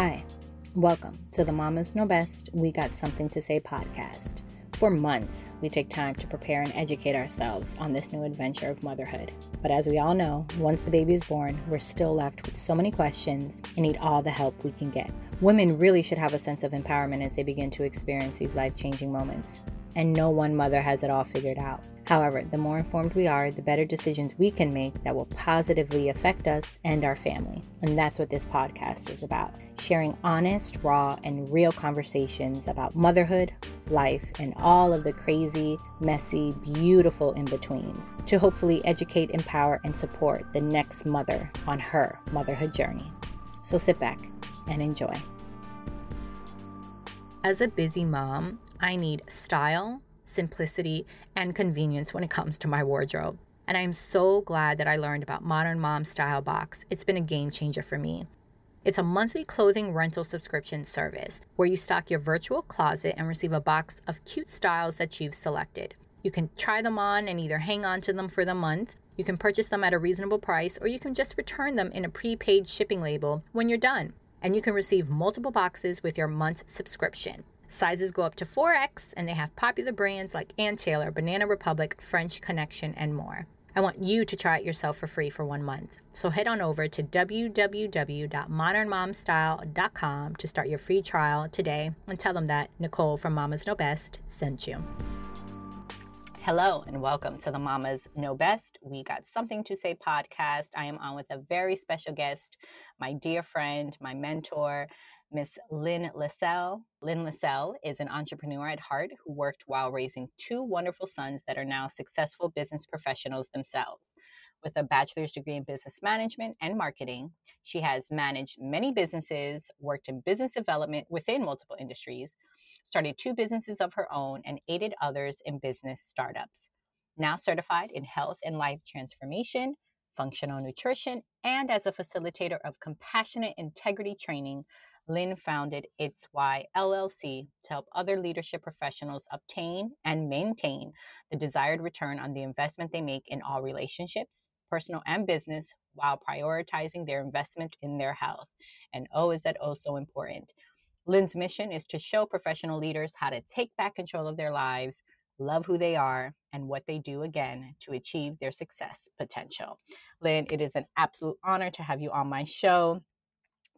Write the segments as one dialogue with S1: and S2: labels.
S1: Hi, welcome to the Mamas Know Best We Got Something to Say podcast. For months, we take time to prepare and educate ourselves on this new adventure of motherhood. But as we all know, once the baby is born, we're still left with so many questions and need all the help we can get. Women really should have a sense of empowerment as they begin to experience these life changing moments and no one mother has it all figured out. However, the more informed we are, the better decisions we can make that will positively affect us and our family. And that's what this podcast is about sharing honest, raw, and real conversations about motherhood, life, and all of the crazy, messy, beautiful in betweens to hopefully educate, empower, and support the next mother on her motherhood journey. So sit back and enjoy. As a busy mom, I need style, simplicity, and convenience when it comes to my wardrobe. And I'm so glad that I learned about Modern Mom Style Box. It's been a game changer for me. It's a monthly clothing rental subscription service where you stock your virtual closet and receive a box of cute styles that you've selected. You can try them on and either hang on to them for the month. You can purchase them at a reasonable price, or you can just return them in a prepaid shipping label when you're done. And you can receive multiple boxes with your month's subscription. Sizes go up to 4X, and they have popular brands like Ann Taylor, Banana Republic, French Connection, and more. I want you to try it yourself for free for one month. So head on over to www.modernmomstyle.com to start your free trial today and tell them that Nicole from Mamas Know Best sent you. Hello and welcome to the Mamas Know Best. We got something to say podcast. I am on with a very special guest, my dear friend, my mentor, Miss Lynn Lassell. Lynn Lassell is an entrepreneur at heart who worked while raising two wonderful sons that are now successful business professionals themselves. With a bachelor's degree in business management and marketing, she has managed many businesses, worked in business development within multiple industries, started two businesses of her own, and aided others in business startups. Now certified in health and life transformation, functional nutrition, and as a facilitator of compassionate integrity training Lynn founded It's Why LLC to help other leadership professionals obtain and maintain the desired return on the investment they make in all relationships, personal and business, while prioritizing their investment in their health. And oh, is that oh so important? Lynn's mission is to show professional leaders how to take back control of their lives, love who they are, and what they do again to achieve their success potential. Lynn, it is an absolute honor to have you on my show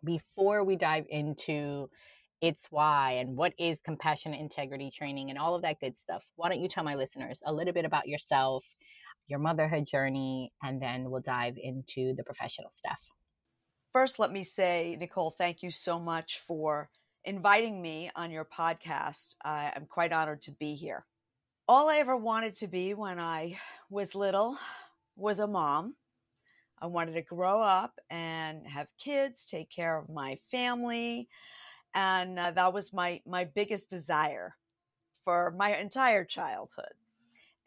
S1: before we dive into it's why and what is compassionate integrity training and all of that good stuff, why don't you tell my listeners a little bit about yourself, your motherhood journey, and then we'll dive into the professional stuff.
S2: First, let me say, Nicole, thank you so much for inviting me on your podcast. I'm quite honored to be here. All I ever wanted to be when I was little was a mom. I wanted to grow up and have kids, take care of my family, and uh, that was my my biggest desire for my entire childhood.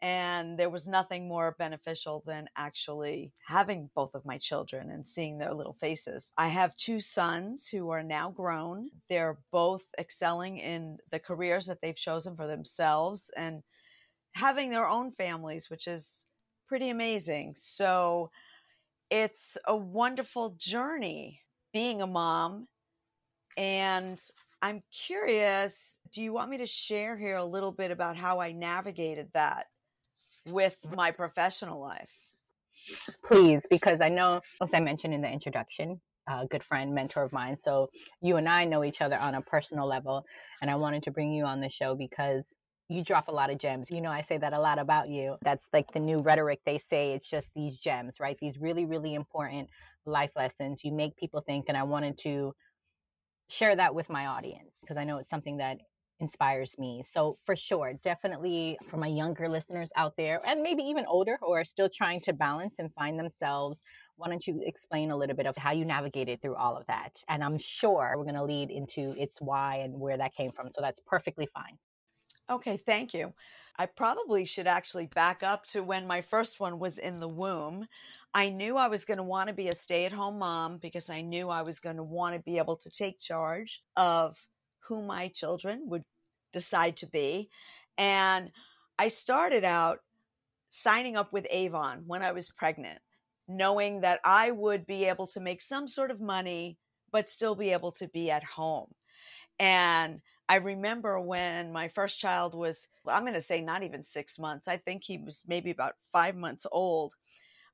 S2: And there was nothing more beneficial than actually having both of my children and seeing their little faces. I have two sons who are now grown. They're both excelling in the careers that they've chosen for themselves and having their own families, which is pretty amazing. So it's a wonderful journey being a mom. And I'm curious, do you want me to share here a little bit about how I navigated that with my professional life?
S1: Please, because I know, as I mentioned in the introduction, a good friend, mentor of mine. So you and I know each other on a personal level. And I wanted to bring you on the show because you drop a lot of gems. You know, I say that a lot about you. That's like the new rhetoric they say. It's just these gems, right? These really, really important life lessons. You make people think. And I wanted to share that with my audience because I know it's something that inspires me. So, for sure, definitely for my younger listeners out there, and maybe even older who are still trying to balance and find themselves, why don't you explain a little bit of how you navigated through all of that? And I'm sure we're going to lead into its why and where that came from. So, that's perfectly fine.
S2: Okay, thank you. I probably should actually back up to when my first one was in the womb. I knew I was going to want to be a stay at home mom because I knew I was going to want to be able to take charge of who my children would decide to be. And I started out signing up with Avon when I was pregnant, knowing that I would be able to make some sort of money but still be able to be at home. And I remember when my first child was, I'm going to say not even six months. I think he was maybe about five months old.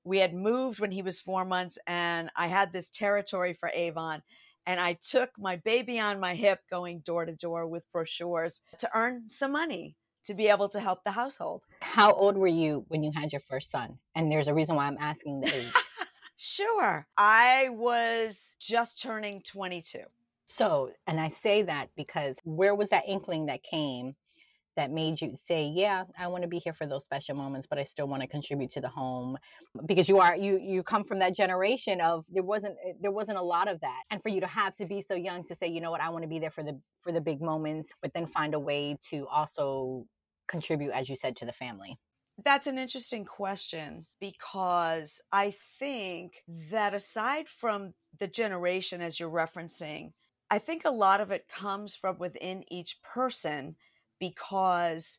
S2: We had moved when he was four months, and I had this territory for Avon. And I took my baby on my hip going door to door with brochures to earn some money to be able to help the household.
S1: How old were you when you had your first son? And there's a reason why I'm asking the age.
S2: sure. I was just turning 22.
S1: So, and I say that because where was that inkling that came that made you say, "Yeah, I want to be here for those special moments, but I still want to contribute to the home"? Because you are you you come from that generation of there wasn't eh, there wasn't a lot of that, and for you to have to be so young to say, you know what, I want to be there for the for the big moments, but then find a way to also contribute, as you said, to the family.
S2: That's an interesting question because I think that aside from the generation, as you're referencing, I think a lot of it comes from within each person because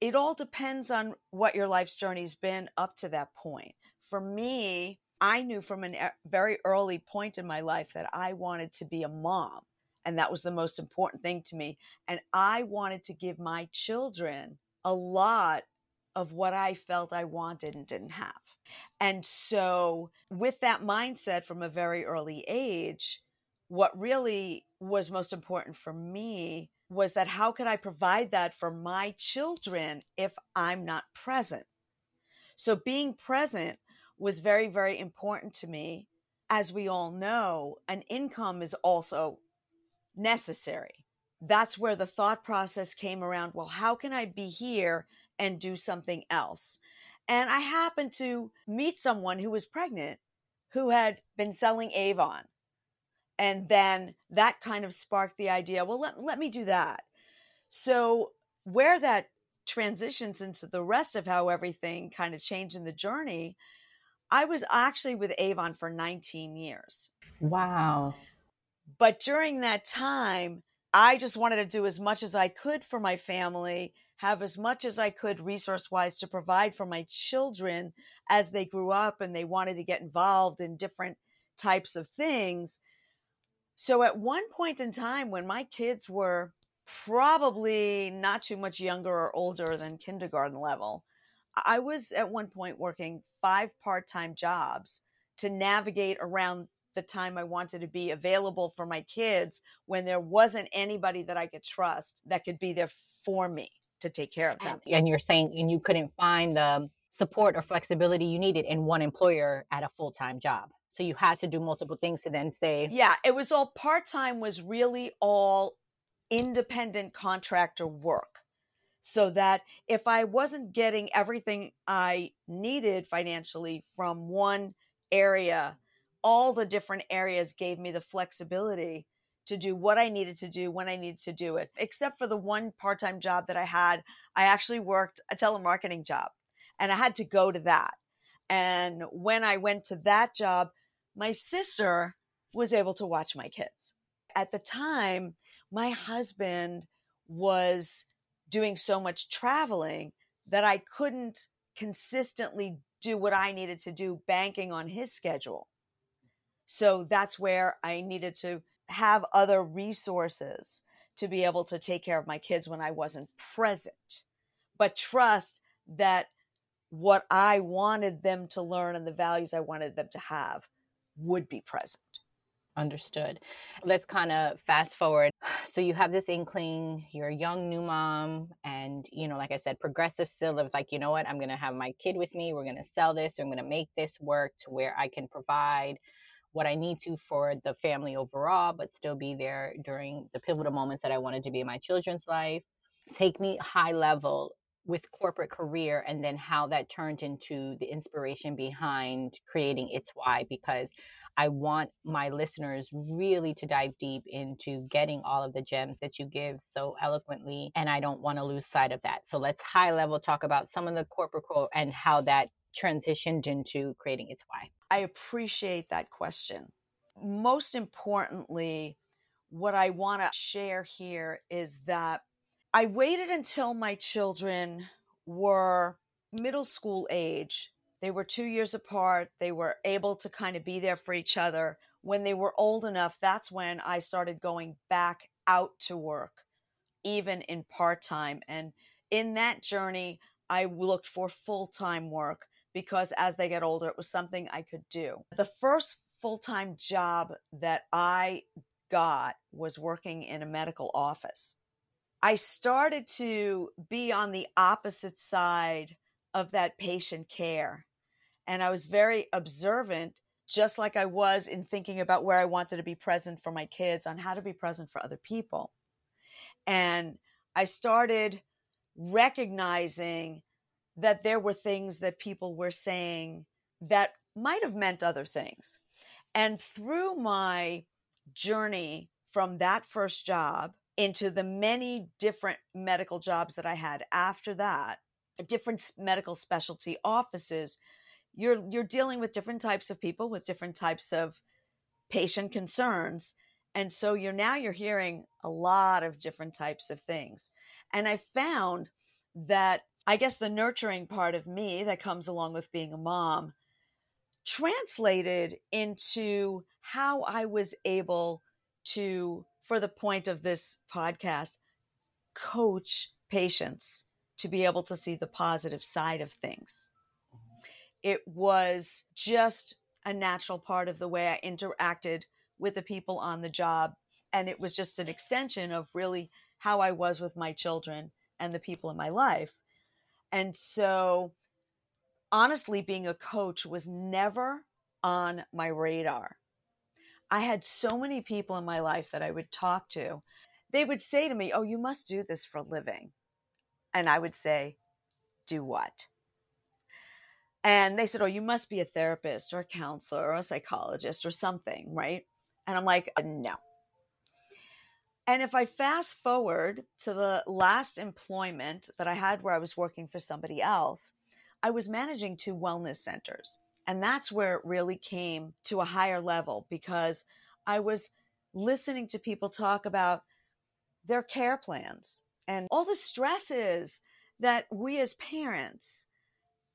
S2: it all depends on what your life's journey's been up to that point. For me, I knew from a very early point in my life that I wanted to be a mom. And that was the most important thing to me. And I wanted to give my children a lot of what I felt I wanted and didn't have. And so, with that mindset from a very early age, what really was most important for me was that how could I provide that for my children if I'm not present? So being present was very, very important to me. As we all know, an income is also necessary. That's where the thought process came around well, how can I be here and do something else? And I happened to meet someone who was pregnant who had been selling Avon and then that kind of sparked the idea well let, let me do that. So where that transitions into the rest of how everything kind of changed in the journey i was actually with avon for 19 years.
S1: Wow.
S2: But during that time i just wanted to do as much as i could for my family have as much as i could resource wise to provide for my children as they grew up and they wanted to get involved in different types of things so at one point in time when my kids were probably not too much younger or older than kindergarten level, I was at one point working five part time jobs to navigate around the time I wanted to be available for my kids when there wasn't anybody that I could trust that could be there for me to take care of them.
S1: And you're saying, and you couldn't find the support or flexibility you needed in one employer at a full time job. So you had to do multiple things to then say.
S2: Yeah, it was all part time, was really all independent contractor work. So that if I wasn't getting everything I needed financially from one area, all the different areas gave me the flexibility to do what I needed to do when I needed to do it. Except for the one part time job that I had, I actually worked a telemarketing job and I had to go to that. And when I went to that job, my sister was able to watch my kids. At the time, my husband was doing so much traveling that I couldn't consistently do what I needed to do, banking on his schedule. So that's where I needed to have other resources to be able to take care of my kids when I wasn't present, but trust that what I wanted them to learn and the values I wanted them to have would be present.
S1: Understood. Let's kind of fast forward. So you have this inkling, you're a young new mom, and you know, like I said, progressive still of like, you know what, I'm gonna have my kid with me, we're gonna sell this, I'm gonna make this work to where I can provide what I need to for the family overall, but still be there during the pivotal moments that I wanted to be in my children's life. Take me high level with corporate career and then how that turned into the inspiration behind creating It's Why because I want my listeners really to dive deep into getting all of the gems that you give so eloquently and I don't want to lose sight of that. So let's high level talk about some of the corporate quote and how that transitioned into creating It's Why.
S2: I appreciate that question. Most importantly, what I want to share here is that I waited until my children were middle school age They were two years apart. They were able to kind of be there for each other. When they were old enough, that's when I started going back out to work, even in part time. And in that journey, I looked for full time work because as they get older, it was something I could do. The first full time job that I got was working in a medical office. I started to be on the opposite side of that patient care. And I was very observant, just like I was in thinking about where I wanted to be present for my kids, on how to be present for other people. And I started recognizing that there were things that people were saying that might have meant other things. And through my journey from that first job into the many different medical jobs that I had. After that, different medical specialty offices you're you're dealing with different types of people with different types of patient concerns and so you're now you're hearing a lot of different types of things. And i found that i guess the nurturing part of me that comes along with being a mom translated into how i was able to for the point of this podcast coach patients to be able to see the positive side of things. Mm-hmm. It was just a natural part of the way I interacted with the people on the job. And it was just an extension of really how I was with my children and the people in my life. And so, honestly, being a coach was never on my radar. I had so many people in my life that I would talk to. They would say to me, Oh, you must do this for a living. And I would say, Do what? And they said, Oh, you must be a therapist or a counselor or a psychologist or something, right? And I'm like, uh, No. And if I fast forward to the last employment that I had where I was working for somebody else, I was managing two wellness centers. And that's where it really came to a higher level because I was listening to people talk about their care plans and all the stresses that we as parents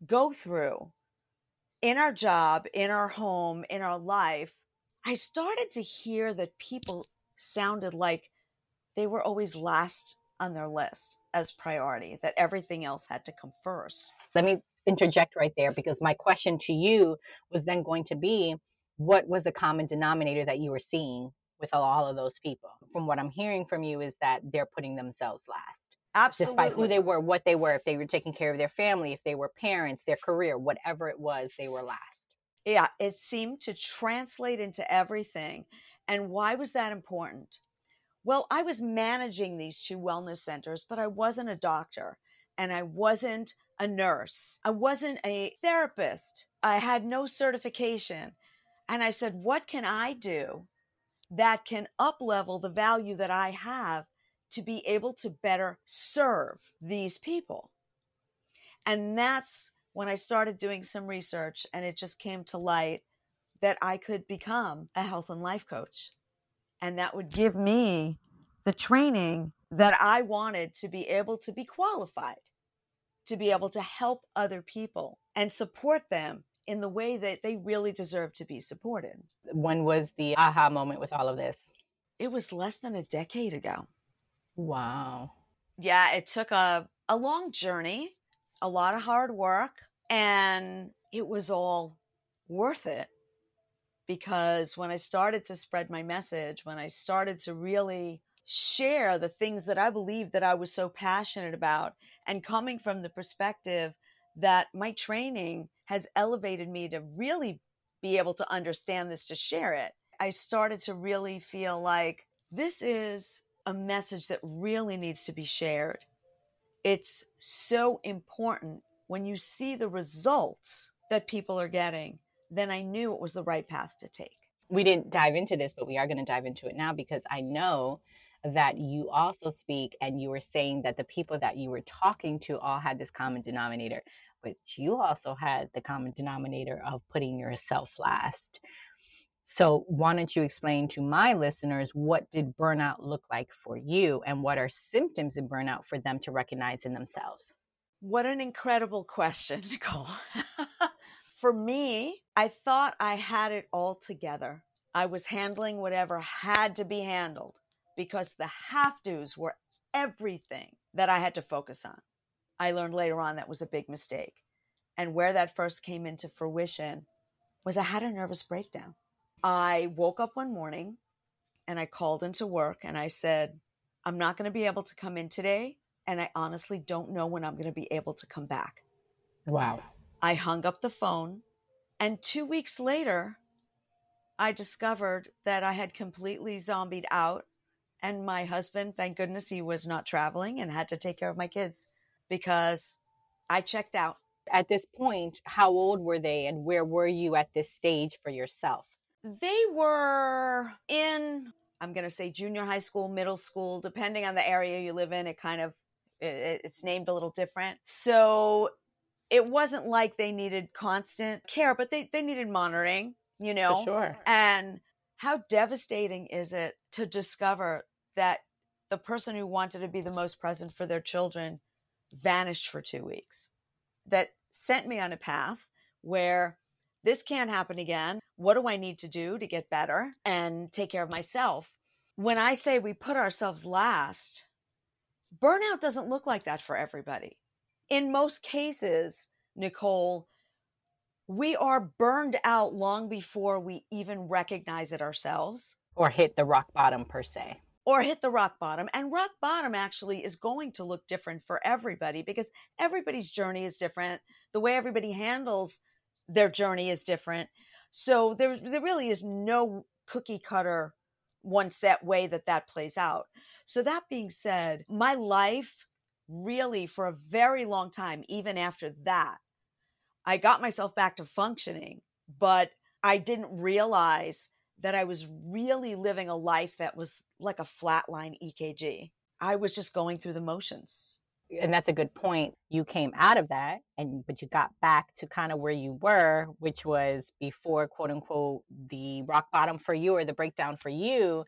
S2: go through in our job, in our home, in our life, I started to hear that people sounded like they were always last on their list as priority, that everything else had to come first.
S1: Let me interject right there because my question to you was then going to be what was the common denominator that you were seeing with all of those people. From what I'm hearing from you is that they're putting themselves last.
S2: Absolutely.
S1: Despite who they were, what they were, if they were taking care of their family, if they were parents, their career, whatever it was, they were last.
S2: Yeah, it seemed to translate into everything. And why was that important? Well, I was managing these two wellness centers, but I wasn't a doctor and I wasn't a nurse. I wasn't a therapist. I had no certification. And I said, what can I do that can up level the value that I have to be able to better serve these people. And that's when I started doing some research and it just came to light that I could become a health and life coach. And that would give me the training that I wanted to be able to be qualified, to be able to help other people and support them in the way that they really deserve to be supported.
S1: When was the aha moment with all of this?
S2: It was less than a decade ago.
S1: Wow.
S2: Yeah, it took a, a long journey, a lot of hard work, and it was all worth it because when I started to spread my message, when I started to really share the things that I believed that I was so passionate about, and coming from the perspective that my training has elevated me to really be able to understand this to share it. I started to really feel like this is a message that really needs to be shared. It's so important when you see the results that people are getting, then I knew it was the right path to take.
S1: We didn't dive into this, but we are going to dive into it now because I know that you also speak and you were saying that the people that you were talking to all had this common denominator which you also had the common denominator of putting yourself last. So, why don't you explain to my listeners what did burnout look like for you and what are symptoms of burnout for them to recognize in themselves?
S2: What an incredible question, Nicole. for me, I thought I had it all together. I was handling whatever had to be handled because the have tos were everything that I had to focus on. I learned later on that was a big mistake. And where that first came into fruition was I had a nervous breakdown. I woke up one morning and I called into work and I said, I'm not going to be able to come in today. And I honestly don't know when I'm going to be able to come back.
S1: Wow.
S2: I hung up the phone. And two weeks later, I discovered that I had completely zombied out. And my husband, thank goodness he was not traveling and had to take care of my kids because I checked out.
S1: At this point, how old were they and where were you at this stage for yourself?
S2: They were in, I'm going to say junior high school, middle school, depending on the area you live in. It kind of, it, it's named a little different. So it wasn't like they needed constant care, but they, they needed monitoring, you know?
S1: For sure.
S2: And how devastating is it to discover that the person who wanted to be the most present for their children vanished for two weeks? That sent me on a path where this can't happen again. What do I need to do to get better and take care of myself? When I say we put ourselves last, burnout doesn't look like that for everybody. In most cases, Nicole, we are burned out long before we even recognize it ourselves
S1: or hit the rock bottom per se
S2: or hit the rock bottom. And rock bottom actually is going to look different for everybody because everybody's journey is different. The way everybody handles their journey is different. So there, there really is no cookie cutter one set way that that plays out. So that being said, my life really for a very long time, even after that, I got myself back to functioning, but I didn't realize that I was really living a life that was like a flatline EKG. I was just going through the motions.
S1: And that's a good point. You came out of that and but you got back to kind of where you were, which was before quote unquote the rock bottom for you or the breakdown for you,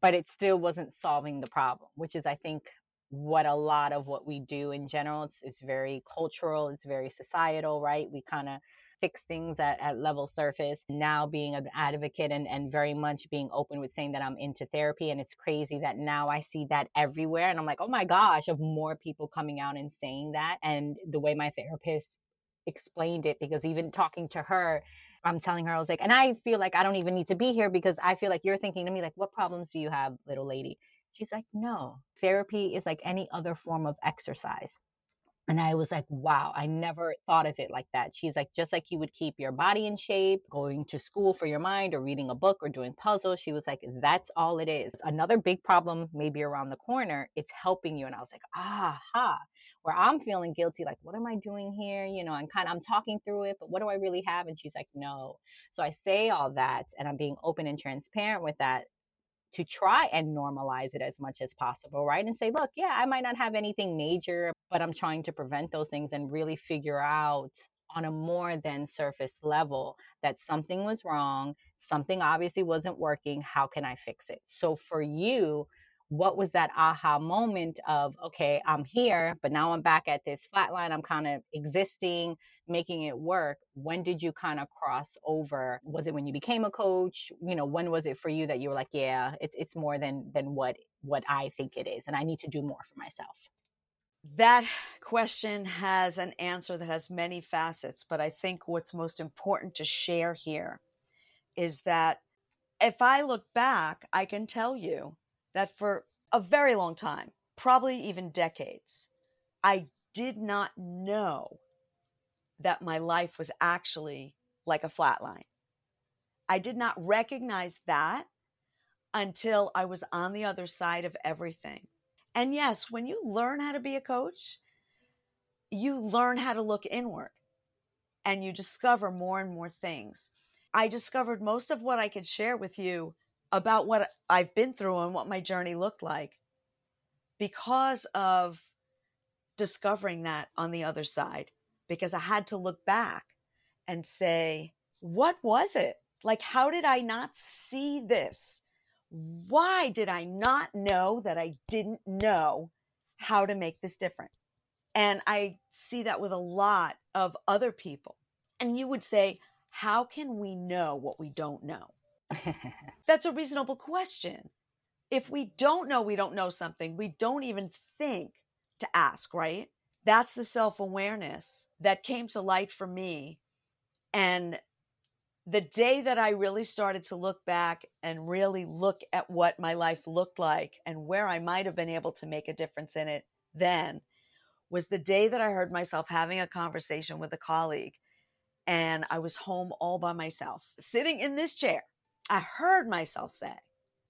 S1: but it still wasn't solving the problem, which is I think what a lot of what we do in general it's, it's very cultural it's very societal right we kind of fix things at, at level surface. Now being an advocate and, and very much being open with saying that I'm into therapy. And it's crazy that now I see that everywhere. And I'm like, oh my gosh, of more people coming out and saying that. And the way my therapist explained it, because even talking to her, I'm telling her, I was like, and I feel like I don't even need to be here because I feel like you're thinking to me, like, what problems do you have, little lady? She's like, no, therapy is like any other form of exercise. And I was like, wow, I never thought of it like that. She's like, just like you would keep your body in shape, going to school for your mind, or reading a book, or doing puzzles. She was like, that's all it is. Another big problem, maybe around the corner, it's helping you. And I was like, aha, where I'm feeling guilty, like, what am I doing here? You know, and kind of I'm talking through it, but what do I really have? And she's like, no. So I say all that, and I'm being open and transparent with that to try and normalize it as much as possible, right? And say, look, yeah, I might not have anything major, but I'm trying to prevent those things and really figure out on a more than surface level that something was wrong, something obviously wasn't working. How can I fix it? So for you, what was that aha moment of okay i'm here but now i'm back at this flat line i'm kind of existing making it work when did you kind of cross over? Was it when you became a coach? You know when was it for you that you were like yeah it's it's more than than what what i think it is and i need to do more for myself
S2: that question has an answer that has many facets but i think what's most important to share here is that if i look back i can tell you that for a very long time, probably even decades, I did not know that my life was actually like a flat line. I did not recognize that until I was on the other side of everything. And yes, when you learn how to be a coach, you learn how to look inward and you discover more and more things. I discovered most of what I could share with you about what I've been through and what my journey looked like because of discovering that on the other side. Because I had to look back and say, what was it? Like, how did I not see this? Why did I not know that I didn't know how to make this different? And I see that with a lot of other people. And you would say, how can we know what we don't know? That's a reasonable question. If we don't know we don't know something, we don't even think to ask, right? That's the self awareness that came to light for me. And the day that I really started to look back and really look at what my life looked like and where I might have been able to make a difference in it then was the day that I heard myself having a conversation with a colleague and I was home all by myself, sitting in this chair. I heard myself say,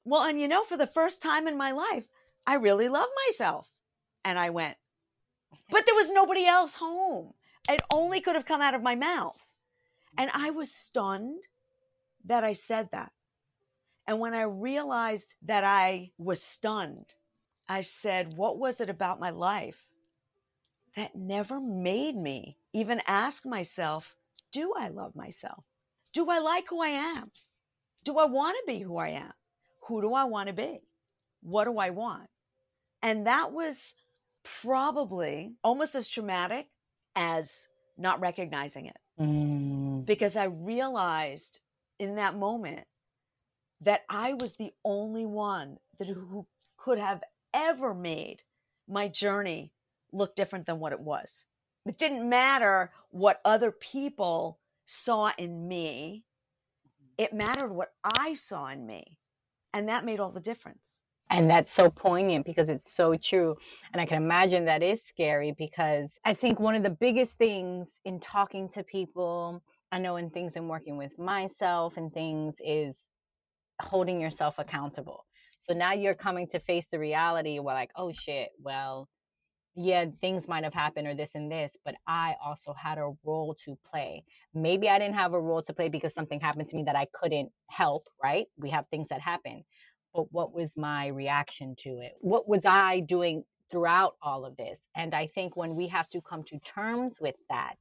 S2: Well, and you know, for the first time in my life, I really love myself. And I went, But there was nobody else home. It only could have come out of my mouth. And I was stunned that I said that. And when I realized that I was stunned, I said, What was it about my life that never made me even ask myself, Do I love myself? Do I like who I am? Do I want to be who I am? Who do I want to be? What do I want? And that was probably almost as traumatic as not recognizing it. Mm. Because I realized in that moment that I was the only one that who could have ever made my journey look different than what it was. It didn't matter what other people saw in me. It mattered what I saw in me. And that made all the difference.
S1: And that's so poignant because it's so true. And I can imagine that is scary because I think one of the biggest things in talking to people, I know in things in working with myself and things is holding yourself accountable. So now you're coming to face the reality where, like, oh shit, well, yeah, things might have happened or this and this, but I also had a role to play. Maybe I didn't have a role to play because something happened to me that I couldn't help, right? We have things that happen but what was my reaction to it? What was I doing throughout all of this? And I think when we have to come to terms with that,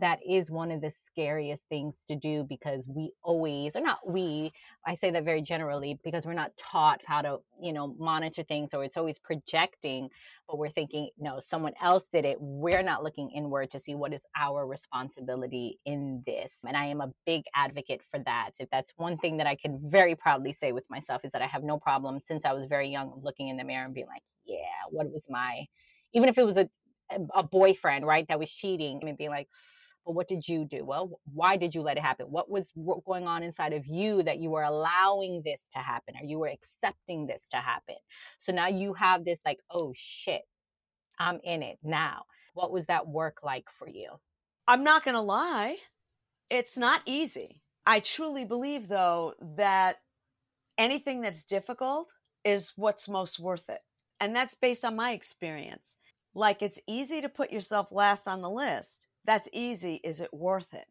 S1: that is one of the scariest things to do because we always or not we i say that very generally because we're not taught how to you know monitor things or it's always projecting but we're thinking no someone else did it. We're not looking inward to see what is our responsibility in this. And i am a big advocate for that. If that's one thing that i can very proudly say with myself is that i have no problem since i was very young looking in the mirror and being like yeah what was my even if it was a a boyfriend right that was cheating and being like but what did you do? Well, why did you let it happen? What was going on inside of you that you were allowing this to happen or you were accepting this to happen? So now you have this like, oh shit, I'm in it now. What was that work like for you?
S2: I'm not to lie. It's not easy. I truly believe, though, that anything that's difficult is what's most worth it. And that's based on my experience. Like it's easy to put yourself last on the list, that's easy. Is it worth it?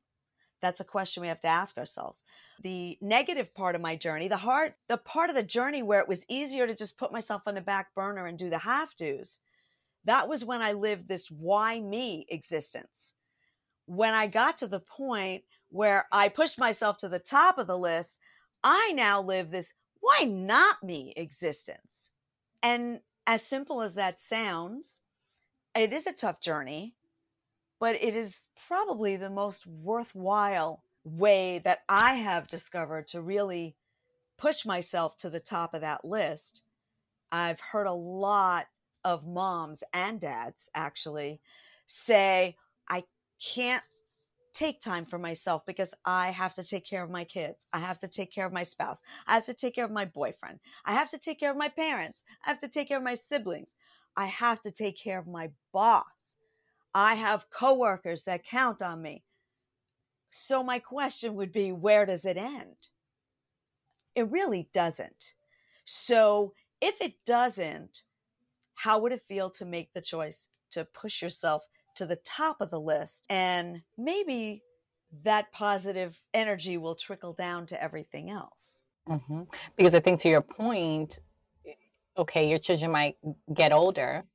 S2: That's a question we have to ask ourselves. The negative part of my journey, the hard, the part of the journey where it was easier to just put myself on the back burner and do the have do's, that was when I lived this why me existence. When I got to the point where I pushed myself to the top of the list, I now live this why not me existence. And as simple as that sounds, it is a tough journey but it is probably the most worthwhile way that I have discovered to really push myself to the top of that list. I've heard a lot of moms and dads actually say, I can't take time for myself because I have to take care of my kids. I have to take care of my spouse. I have to take care of my boyfriend. I have to take care of my parents. I have to take care of my siblings. I have to take care of my boss. I have coworkers that count on me. So my question would be where does it end? It really doesn't. So if it doesn't, how would it feel to make the choice to push yourself to the top of the list and maybe that positive energy will trickle down to everything else?
S1: Mm-hmm. Because I think to your point, okay, your children might get older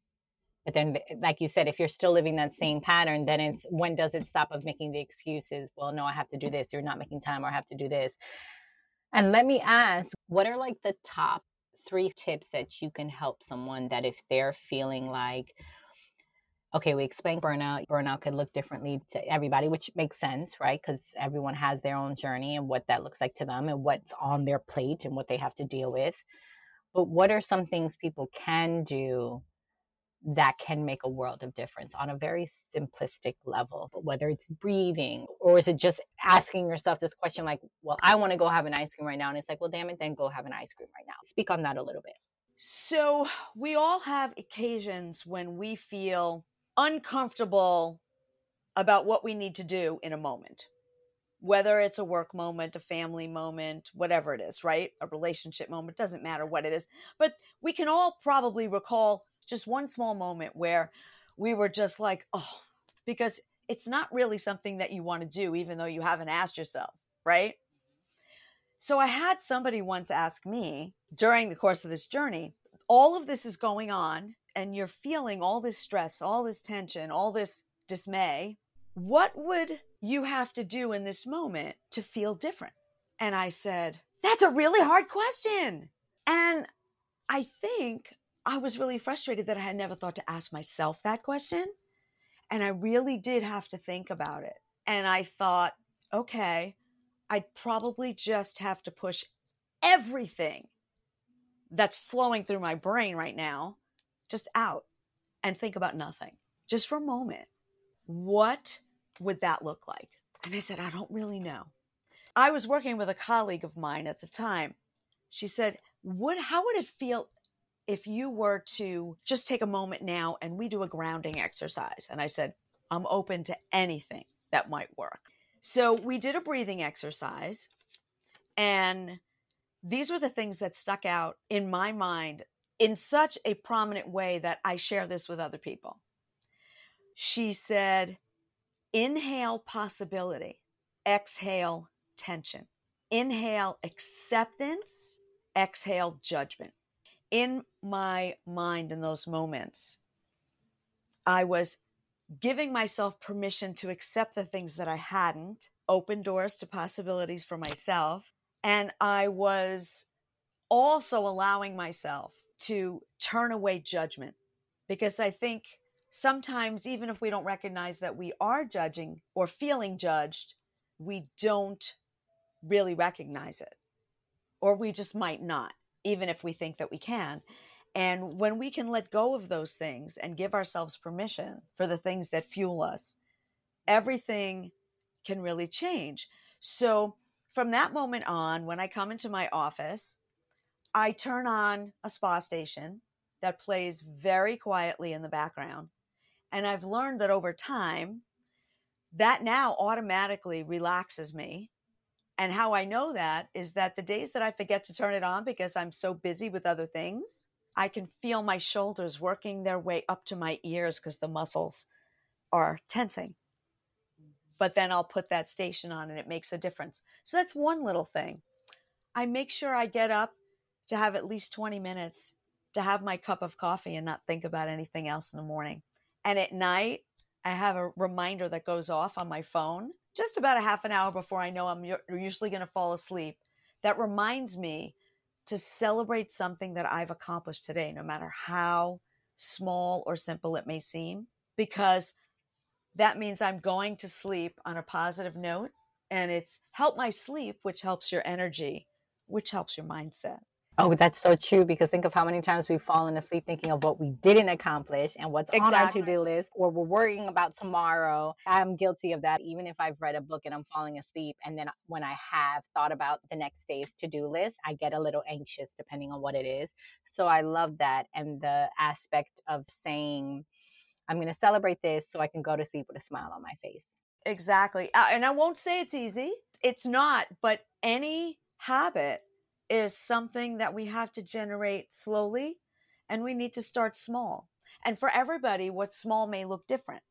S1: but then, eh, like you said, if you're still living that same pattern, then it's when does it stop of making the excuses? Well, no, I have to do this. You're not making time, or I have to do this. And let me ask, what are like the top three tips that you can help someone that if they're feeling like okay, we explain burnout. Burnout could look differently to everybody, which makes sense, right? Because everyone has their own journey and what that looks like to them and what's on their plate and what they have to deal with. But what are some things people can do that can make a world of difference on a very simplistic level, whether it's breathing or is it just asking yourself this question like, well, I want to go have an ice cream right now. And it's like, well, damn it, then go have an ice cream right now. Speak on that a little bit.
S2: So, we all have occasions when we feel uncomfortable about what we need to do in a moment, whether it's a work moment, a family moment, whatever it is, right? A relationship moment, doesn't matter what it is. But we can all probably recall just one small moment where we were just like, oh, because it's not really something that you want to do, even though you haven't asked yourself, right? So I had somebody once ask me during the course of this journey, all of this is going on and you're feeling all this stress, all this tension, all this dismay, what would you have to do in this moment to feel different? And I said, That's a really hard question. And I think I was really frustrated that I had never thought to ask myself that question. And I really did have to think about it. And I thought, okay, I'd probably just have to push everything that's flowing through my brain right now just out and think about nothing just for a moment. What would that look like? And I said, I don't really know. I was working with a colleague of mine at the time. She said, "Would how would it feel if you were to just take a moment now and we do a grounding exercise?" And I said, "I'm open to anything that might work." So we did a breathing exercise and these were the things that stuck out in my mind in such a prominent way that I share this with other people. She said, inhale possibility, exhale tension. Inhale acceptance, exhale judgment. In my mind, in those moments, I was giving myself permission to accept the things that I hadn't, open doors to possibilities for myself. And I was also allowing myself to turn away judgment because I think sometimes, even if we don't recognize that we are judging or feeling judged, we don't really recognize it. Or we just might not, even if we think that we can. And when we can let go of those things and give ourselves permission for the things that fuel us, everything can really change. So, from that moment on, when I come into my office, I turn on a spa station that plays very quietly in the background. And I've learned that over time, that now automatically relaxes me. And how I know that is that the days that I forget to turn it on because I'm so busy with other things, I can feel my shoulders working their way up to my ears because the muscles are tensing. Mm-hmm. But then I'll put that station on and it makes a difference. So that's one little thing. I make sure I get up to have at least 20 minutes to have my cup of coffee and not think about anything else in the morning. And at night, I have a reminder that goes off on my phone just about a half an hour before I know I'm usually going to fall asleep that reminds me to celebrate something that I've accomplished today, no matter how small or simple it may seem, because that means I'm going to sleep on a positive note and it's help my sleep, which helps your energy, which helps your mindset.
S1: Oh, that's so true because think of how many times we've fallen asleep thinking of what we didn't accomplish and what's exactly. on our to do list, or we're worrying about tomorrow. I'm guilty of that, even if I've read a book and I'm falling asleep. And then when I have thought about the next day's to do list, I get a little anxious depending on what it is. So I love that. And the aspect of saying, I'm going to celebrate this so I can go to sleep with a smile on my face.
S2: Exactly. Uh, and I won't say it's easy, it's not, but any habit is something that we have to generate slowly and we need to start small. And for everybody, what small may look different.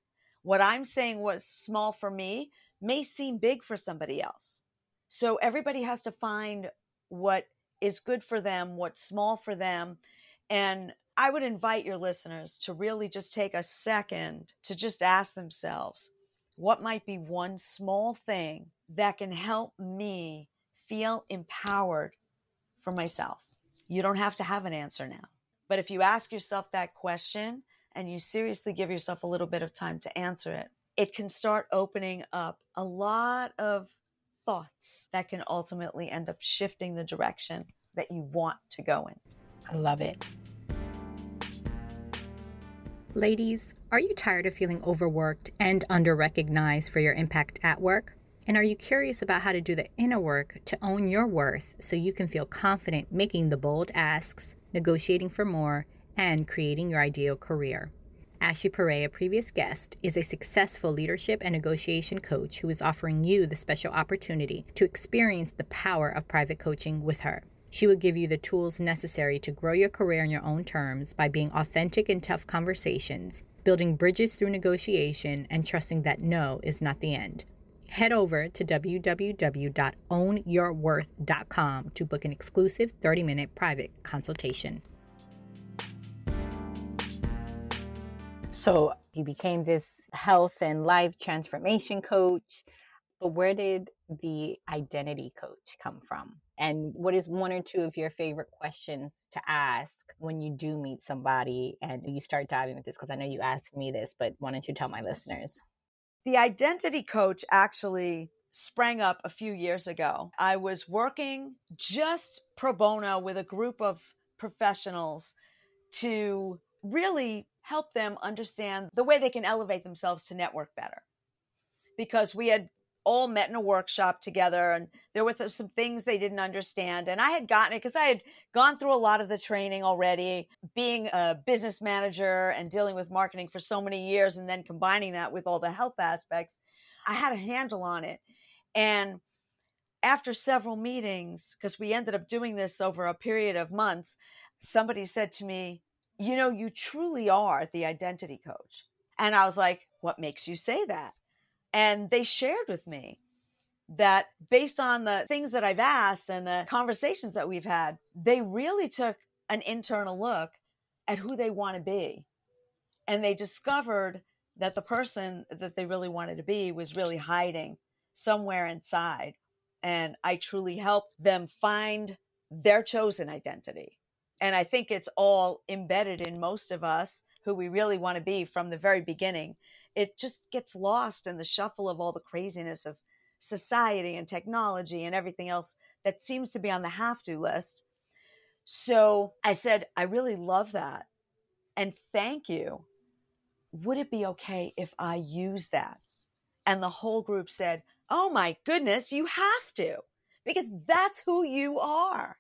S2: What I'm saying was small for me may seem big for somebody else. So everybody has to find what is good for them, what's small for them. And I would invite your listeners to really just take a second to just ask themselves what might be one small thing that can help me feel empowered for myself. You don't have to have an answer now. But if you ask yourself that question, and you seriously give yourself a little bit of time to answer it, it can start opening up a lot of thoughts that can ultimately end up shifting the direction that you want to go in.
S1: I love it. Ladies, are you tired of feeling overworked and under recognized for your impact at work? And are you curious about how to do the inner work to own your worth so you can feel confident making the bold asks, negotiating for more, and creating your ideal career? Ashley Pare, a previous guest, is a successful leadership and negotiation coach who is offering you the special opportunity to experience the power of private coaching with her. She will give you the tools necessary to grow your career on your own terms by being authentic in tough conversations, building bridges through negotiation, and trusting that no is not the end. Head over to www.ownyourworth.com to book an exclusive 30 minute private consultation. So you became this health and life transformation coach. But where did the identity coach come from? And what is one or two of your favorite questions to ask when you do meet somebody and you start diving with this? Because I know you asked me this, but why don't you tell my listeners?
S2: The identity coach actually sprang up a few years ago. I was working just pro bono with a group of professionals to really help them understand the way they can elevate themselves to network better. Because we had all met in a workshop together and there were some things they didn't understand and i had gotten it because i had gone through a lot of the training already being a business manager and dealing with marketing for so many years and then combining that with all the health aspects i had a handle on it and after several meetings because we ended up doing this over a period of months somebody said to me you know, you truly are the identity coach. And I was like, what makes you say that? And they shared with me that based on the things that I've asked and the conversations that we've had, they really took an internal look at who they want to be. And they discovered that the person that they really wanted to be was really hiding somewhere inside. And I truly helped them find their chosen identity. And I think it's all embedded in most of us who we really want to be from the very beginning. It just gets lost in the shuffle of all the craziness of society and technology and everything else that seems to be on the have to list. So I said, I really love that. And thank you. Would it be okay if I use that? And the whole group said, Oh my goodness, you have to, because that's who you are.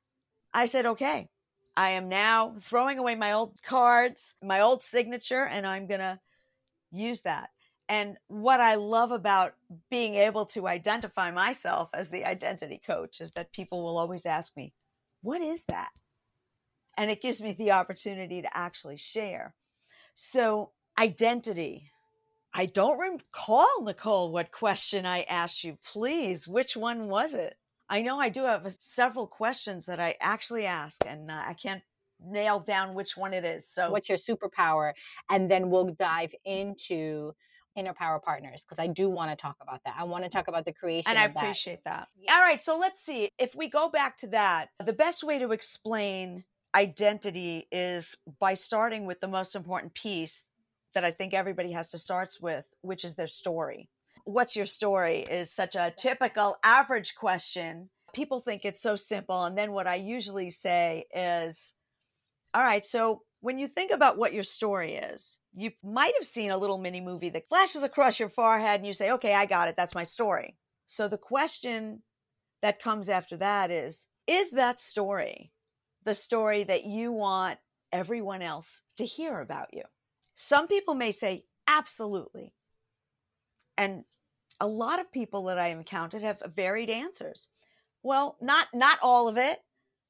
S2: I said, Okay, I am now throwing away my old cards, my old signature, and I'm going to use that. And what I love about being able to identify myself as the identity coach is that people will always ask me, What is that? And it gives me the opportunity to actually share. So, identity. I don't recall, Nicole, what question I asked you. Please, which one was it? I know I do have several questions that I actually ask, and uh, I can't nail down which one it is. So,
S1: what's your superpower? And then we'll dive into inner power partners because I do want to talk about that. I want to talk about the creation.
S2: And I appreciate that. that. All right. So, let's see. If we go back to that, the best way to explain identity is by starting with the most important piece that I think everybody has to start with, which is their story what's your story is such a typical average question. People think it's so simple. And then what I usually say is, all right, so when you think about what your story is, you might have seen a little mini movie that flashes across your forehead and you say, okay, I got it. That's my story. So the question that comes after that is, is that story the story that you want everyone else to hear about you? Some people may say, absolutely. And a lot of people that I encountered have varied answers. Well, not not all of it,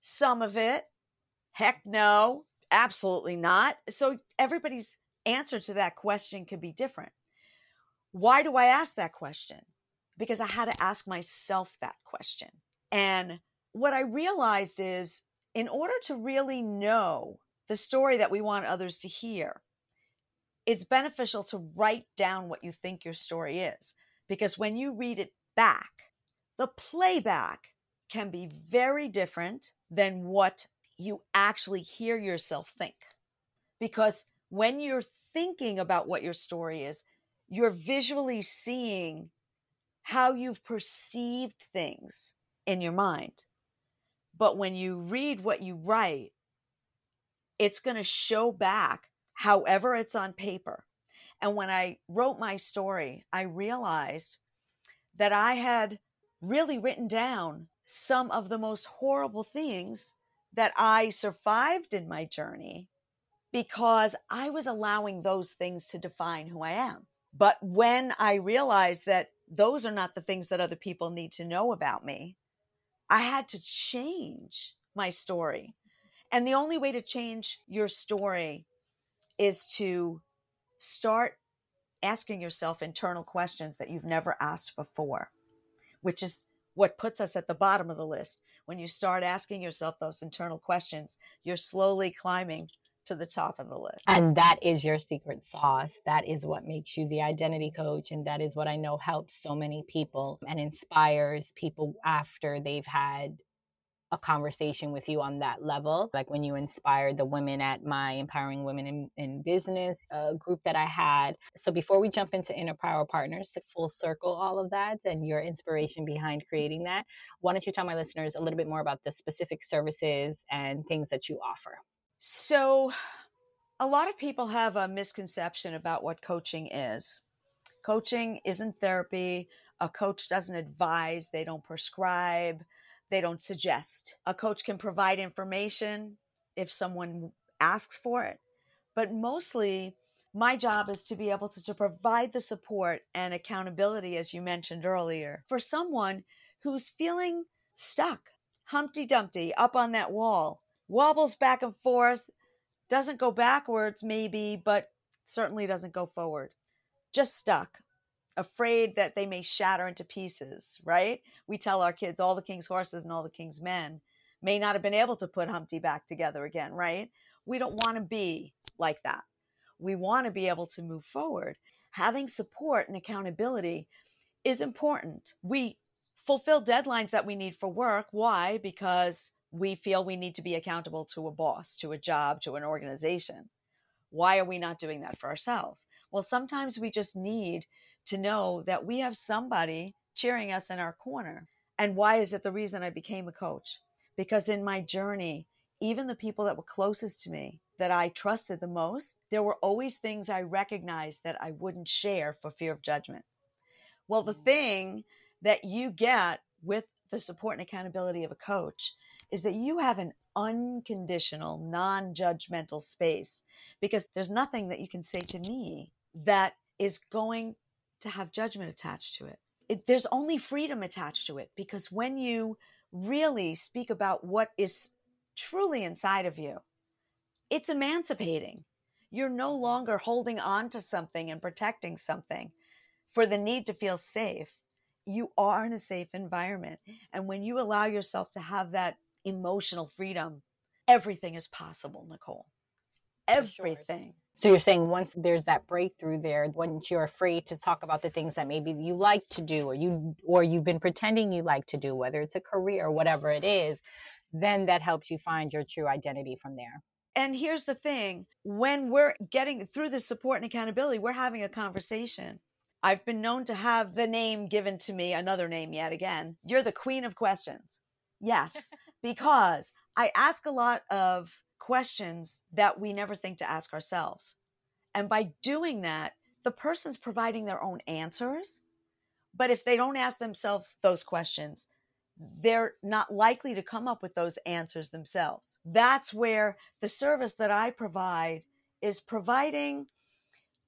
S2: some of it. Heck no, absolutely not. So everybody's answer to that question could be different. Why do I ask that question? Because I had to ask myself that question. And what I realized is in order to really know the story that we want others to hear, it's beneficial to write down what you think your story is because when you read it back, the playback can be very different than what you actually hear yourself think. Because when you're thinking about what your story is, you're visually seeing how you've perceived things in your mind. But when you read what you write, it's going to show back however it's on paper. And when I wrote my story, I realized that I had really written down some of the most horrible things that I survived in my journey because I was allowing those things to define who I am. But when I realized that those are not the things that other people need to know about me, I had to change my story. And the only way to change your story is to start asking yourself internal questions that you've never asked before, which is what puts us at the bottom of the list. When you start asking yourself those internal questions, you're slowly climbing to the top of the list.
S1: And that is your secret sauce. That is what makes you the identity coach. And that is what I know helps so many people and inspires people after they've had a conversation with you on that level. Like when you inspired the women at my Empowering Women in, in Business uh, group that I had. So before we jump into Inner Power Partners to full circle all of that and your inspiration behind creating that, why don't you tell my listeners a little bit more about the specific services and things that you offer?
S2: So, a lot of people have a misconception about what coaching is. Coaching isn't therapy. A coach doesn't advise, they don't prescribe, they don't suggest. A coach can provide information if someone asks for it. But mostly, my job is to be able to, to provide the support and accountability, as you mentioned earlier, for someone who's feeling stuck, Humpty Dumpty, up on that wall wobbles back and forth, doesn't go backwards, maybe, but certainly doesn't go forward. Just stuck, afraid that they may shatter into pieces, right? We tell our kids all the king's horses and all the king's men may not have been able to put Humpty back together again, right? We don't want to be like that. We want to be able to move forward. Having support and accountability is important. We fulfill deadlines that we need for work. Why? Because we feel we need to be accountable to a boss, to a job, to an organization. Why are we not doing that for ourselves? Well, sometimes we just need to know that we have somebody cheering us in our corner. And why is it the reason I became a coach? Because in my journey, even the people that were closest to me, that I trusted the most, there were always things I recognized that I wouldn't share for fear of judgment. Well, the mm. thing that you get with the support and accountability of a coach is that you have an unconditional, non judgmental space because there's nothing that you can say to me that is going to have judgment attached to it. it. There's only freedom attached to it because when you really speak about what is truly inside of you, it's emancipating. You're no longer holding on to something and protecting something for the need to feel safe. You are in a safe environment. And when you allow yourself to have that emotional freedom, everything is possible, Nicole. Everything.
S1: So you're saying once there's that breakthrough there, once you're afraid to talk about the things that maybe you like to do or you or you've been pretending you like to do, whether it's a career or whatever it is, then that helps you find your true identity from there.
S2: And here's the thing, when we're getting through the support and accountability, we're having a conversation. I've been known to have the name given to me, another name yet again. You're the queen of questions. Yes, because I ask a lot of questions that we never think to ask ourselves. And by doing that, the person's providing their own answers. But if they don't ask themselves those questions, they're not likely to come up with those answers themselves. That's where the service that I provide is providing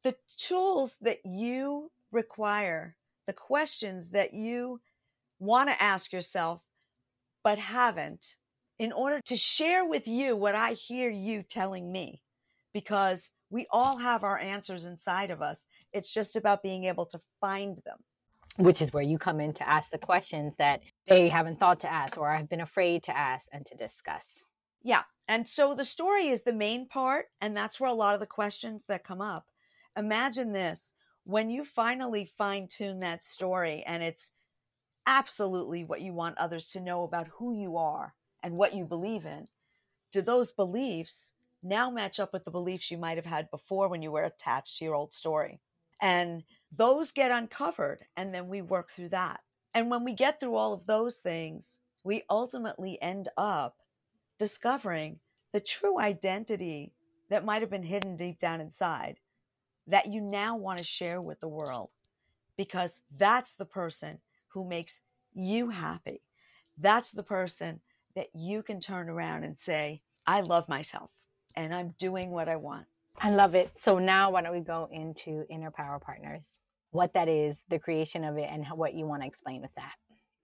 S2: the tools that you require, the questions that you want to ask yourself but haven't in order to share with you what I hear you telling me because we all have our answers inside of us. It's just about being able to find them.
S1: Which is where you come in to ask the questions that they haven't thought to ask or have been afraid to ask and to discuss.
S2: Yeah. And so the story is the main part, and that's where a lot of the questions that come up. Imagine this when you finally fine tune that story and it's absolutely what you want others to know about who you are and what you believe in, do those beliefs now match up with the beliefs you might have had before when you were attached to your old story. And those get uncovered, and then we work through that. And when we get through all of those things, we ultimately end up discovering the true identity that might have been hidden deep down inside that you now want to share with the world because that's the person who makes you happy. That's the person that you can turn around and say, I love myself and I'm doing what I want.
S1: I love it. So now why don't we go into Inner Power Partners? What that is, the creation of it, and what you want to explain with that.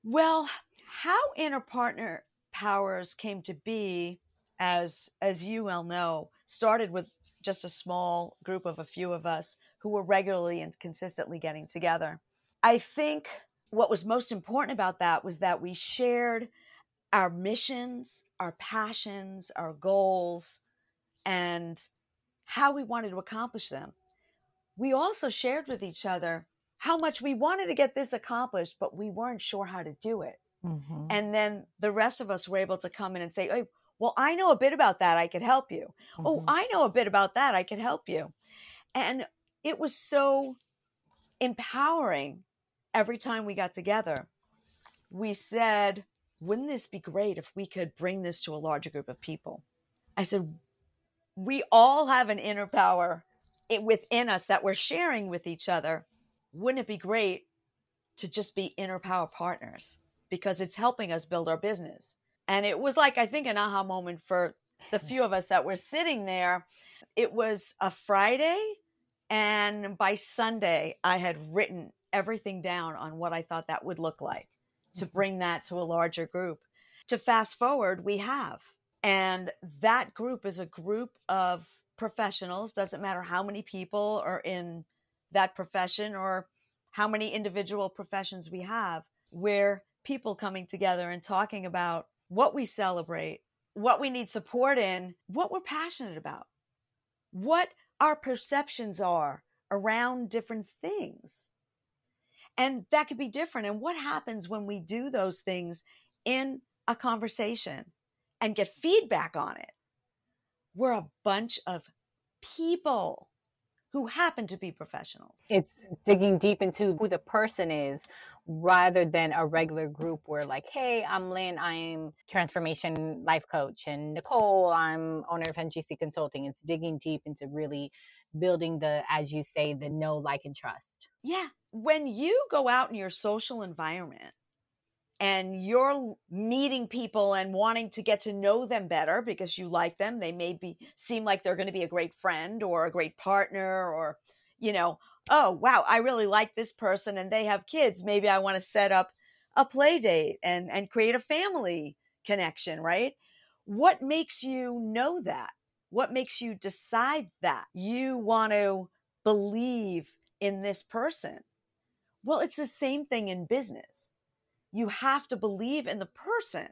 S2: Well, how Inner Partner Powers came to be, as as you well know, started with just a small group of a few of us who were regularly and consistently getting together. I think what was most important about that was that we shared our missions, our passions, our goals, and how we wanted to accomplish them. We also shared with each other how much we wanted to get this accomplished, but we weren't sure how to do it. Mm-hmm. And then the rest of us were able to come in and say, hey, well, I know a bit about that. I could help you. Oh, mm-hmm. Oh, I know a bit about that. I could help you. And it was so empowering every time we got together. We said, wouldn't this be great if we could bring this to a larger group of people? I said, we all have an inner power eh, within us that we're sharing with each other. Wouldn't it be great to just be inner power partners because it's helping us build our business? And it was like, I think, an aha moment for the hmm. few of us that were sitting there. It was a Friday. And by Sunday, I had written everything down on what I thought that would look like to bring that to a larger group. To fast forward, we have. And that group is a group of professionals, doesn't matter how many people are in that profession or how many individual professions we have, where people coming together and talking about what we celebrate, what we need support in, what we're passionate about, what our perceptions are around different things. And that could be different. And what happens when we do those things in a conversation and get feedback on it? We're a bunch of people who happen to be professionals.
S1: It's digging deep into who the person is rather than a regular group where like, hey, I'm Lynn, I'm transformation life coach, and Nicole, I'm owner of NGC Consulting. It's digging deep into really building the, as you say, the know, like, and trust.
S2: Yeah. When you go out in your social environment and you're meeting people and wanting to get to know them better because you like them they may be seem like they're going to be a great friend or a great partner or you know oh wow i really like this person and they have kids. Maybe i want to set up a play date and and create a family connection right? What makes you know that? What makes you decide that? You want to believe in this person well it's the same thing in business you have to believe in the person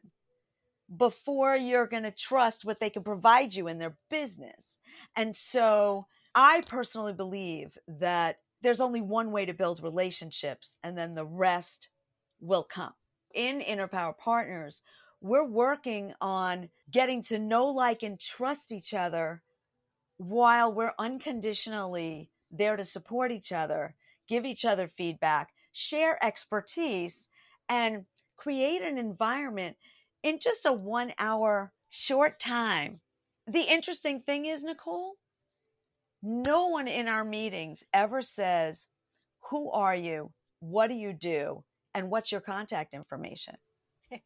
S2: before you're going to trust what they can provide you in their business. And so I personally believe that there's only one way to build relationships, and then the rest will come. In Inner Power Partners, we're working on getting to know, like, and trust each other while we're unconditionally there to support each other, give each other feedback, share expertise, and create an environment in just a one hour short time. The interesting thing is, Nicole, no one in our meetings ever says, Who are you? What do you do? And what's your contact information?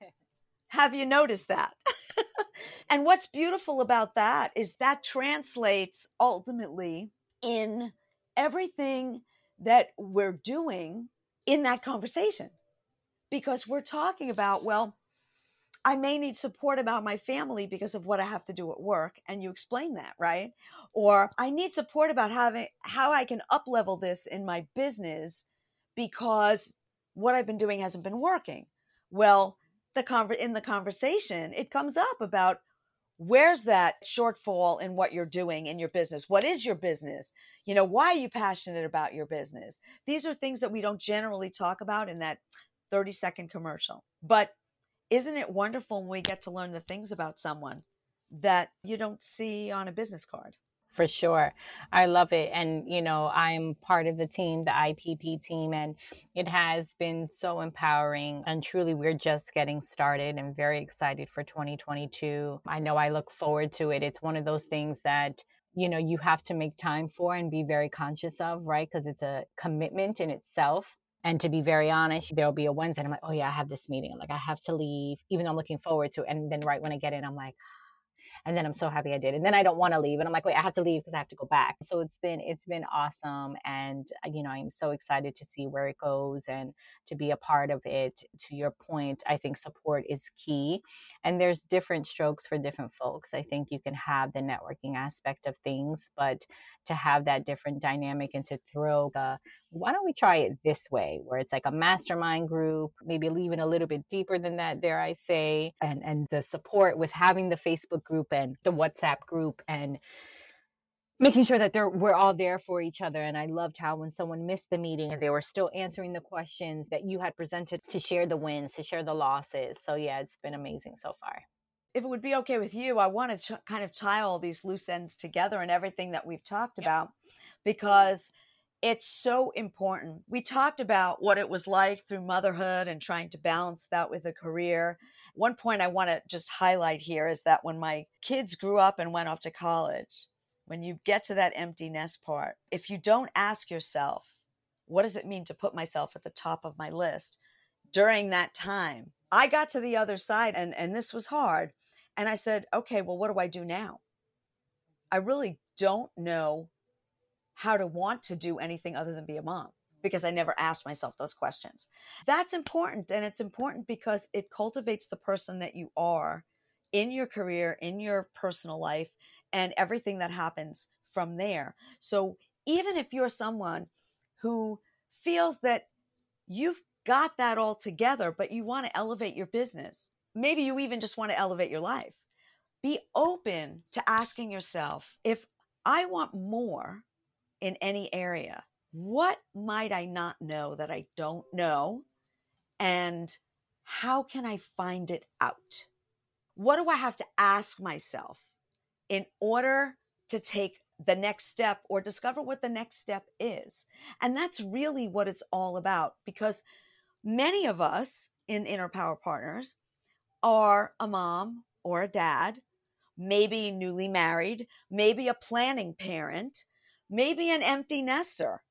S2: Have you noticed that? and what's beautiful about that is that translates ultimately in everything that we're doing in that conversation because we're talking about, well, I may need support about my family because of what I have to do at work. And you explain that, right? Or I need support about having how I can up level this in my business because what I've been doing hasn't been working. Well, the conver- in the conversation, it comes up about where's that shortfall in what you're doing in your business? What is your business? You know, why are you passionate about your business? These are things that we don't generally talk about in that 30 second commercial. But isn't it wonderful when we get to learn the things about someone that you don't see on a business card
S1: for sure. I love it. And, you know, I'm part of the team, the IPP team, and it has been so empowering. And truly, we're just getting started and very excited for 2022. I know I look forward to it. It's one of those things that you know you have to make time for and be very conscious of right because it's a commitment in itself and to be very honest, there'll be a Wednesday. I'm like, oh yeah, I have this meeting. I'm like, I have to leave, even though I'm looking forward to it. And then right when I get in, I'm like, and then I'm so happy I did. And then I don't want to leave, and I'm like, wait, I have to leave because I have to go back. So it's been it's been awesome, and uh, you know I'm so excited to see where it goes and to be a part of it. To your point, I think support is key, and there's different strokes for different folks. I think you can have the networking aspect of things, but to have that different dynamic and to throw the why don't we try it this way where it's like a mastermind group maybe leaving a little bit deeper than that dare i say and and the support with having the facebook group and the whatsapp group and making sure that they're we're all there for each other. And i loved how when someone missed the meeting and they were still answering the questions that you had presented to share the wins to share the losses. So yeah it's been amazing so far.
S2: If it would be okay with you i want to ch- kind of tie all these loose ends together and everything that we've talked about because it's so important we talked about what it was like through motherhood and trying to balance that with a career one point i want to just highlight here is that when my kids grew up and went off to college when you get to that empty nest part, if you don't ask yourself, what does it mean to put myself at the top of my list during that time? I got to the other side and, and this was hard. And I said, okay, well, what do I do now? I really don't know how to want to do anything other than be a mom because I never asked myself those questions. That's important. And it's important because it cultivates the person that you are in your career, in your personal life, and everything that happens from there. So even if you're someone who feels that you've got that all together, but you want to elevate your business, maybe you even just want to elevate your life, be open to asking yourself if I want more in any area, what might I not know that I don't know? And how can I find it out? What do I have to ask myself in order to take the next step or discover what the next step is. And that's really what it's all about because many of us in Inner Power Partners are a mom or a dad, maybe newly married, maybe a planning parent, maybe an empty nester,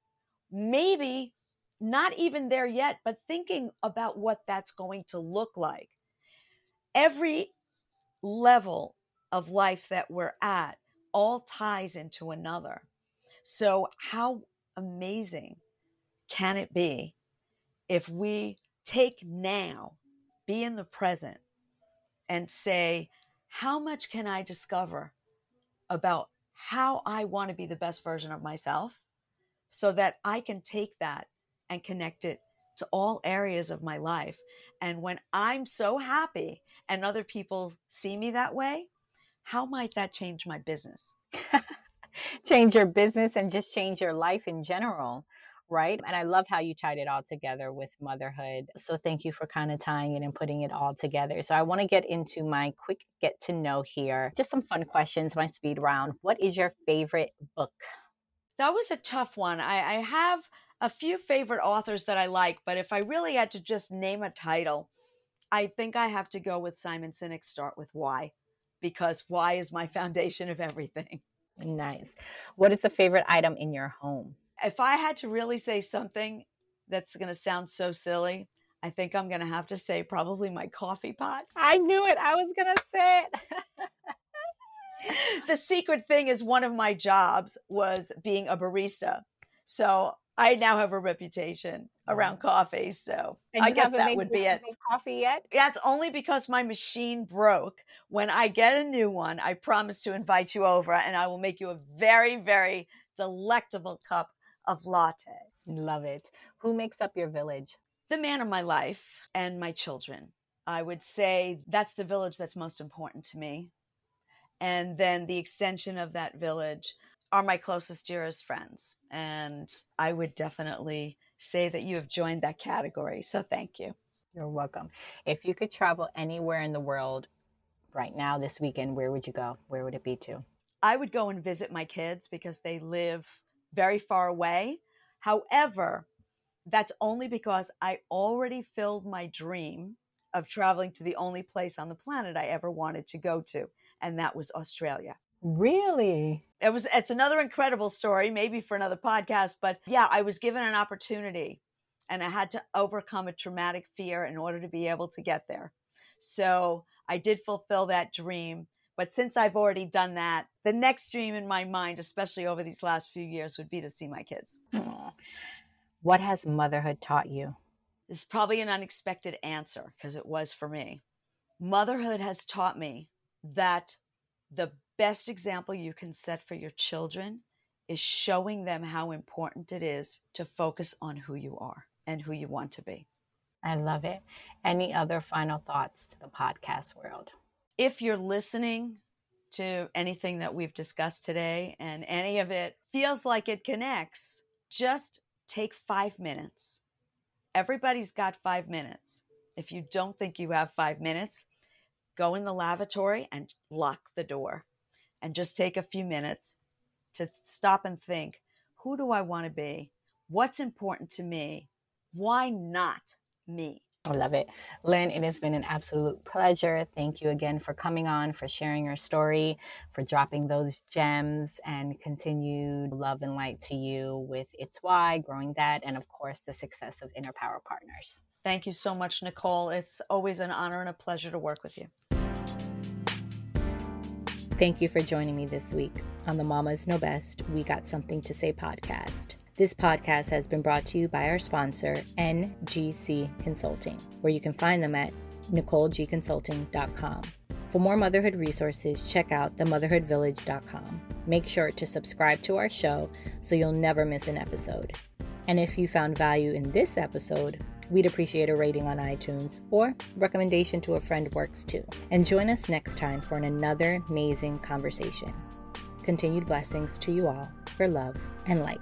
S2: maybe not even there yet, but thinking about what that's going to look like. Every level of life that we're at all ties into another. So, how amazing can it be if we take now, be in the present, and say, how much can I discover about how I want to be the best version of myself so that I can take that and connect it to all areas of my life. And when I'm so happy and other people see me that way, how might that change my business?
S1: change your business and just change your life in general right? And I love how you tied it all together with motherhood. So thank you for kind of tying it and putting it all together. So I want to get into my quick get to know here. Just some fun questions, my speed round. What is your favorite book?
S2: That was a tough one. I, I have a few favorite authors that I like, but if I really had to just name a title, I think I have to go with Simon Sinek, Start with Why because why is my foundation of everything.
S1: Nice. What is the favorite item in your home?
S2: If I had to really say something that's going to sound so silly, I think I'm going to have to say probably my coffee pot.
S1: I knew it. I was going to say it.
S2: the secret thing is one of my jobs was being a barista. So I now have a reputation around coffee, so I guess that would be it.
S1: Coffee yet?
S2: That's only because my machine broke. When I get a new one, I promise to invite you over, and I will make you a very, very delectable cup of latte.
S1: Love it. Who makes up your village?
S2: The man of my life and my children. I would say that's the village that's most important to me. And then the extension of that village are my closest, dearest friends. And I would definitely say that you have joined that category. So thank you.
S1: You're welcome. If you could travel anywhere in the world right now this weekend, where would you go? Where would it be to?
S2: I would go and visit my kids because they live very far away. However, that's only because I already filled my dream of traveling to the only place on the planet I ever wanted to go to, and that was Australia.
S1: Really?
S2: It was it's another incredible story, maybe for another podcast, but yeah, I was given an opportunity and I had to overcome a traumatic fear in order to be able to get there. So, I did fulfill that dream, but since I've already done that, the next dream in my mind, especially over these last few years, would be to see my kids. Aww.
S1: What has motherhood taught you?
S2: This is probably an unexpected answer because it was for me. Motherhood has taught me that the best example you can set for your children is showing them how important it is to focus on who you are and who you want to be.
S1: I love it. Any other final thoughts to the podcast world?
S2: If you're listening to anything that we've discussed today and any of it feels like it connects, just take five minutes. Everybody's got five minutes. If you don't think you have five minutes, go in the lavatory and lock the door and just take a few minutes to stop and think who do I want to be? What's important to me? Why not me?
S1: I love it. Lynn, it has been an absolute pleasure. Thank you again for coming on, for sharing your story, for dropping those gems, and continued love and light to you with It's Why, Growing That, and of course, the success of Inner Power Partners.
S2: Thank you so much, Nicole. It's always an honor and a pleasure to work with you.
S1: Thank you for joining me this week on the Mamas Know Best We Got Something to Say podcast. This podcast has been brought to you by our sponsor, NGC Consulting, where you can find them at NicoleGConsulting.com. For more motherhood resources, check out themotherhoodvillage.com. Make sure to subscribe to our show so you'll never miss an episode. And if you found value in this episode, we'd appreciate a rating on iTunes or recommendation to a friend works too. And join us next time for another amazing conversation. Continued blessings to you all for love and light.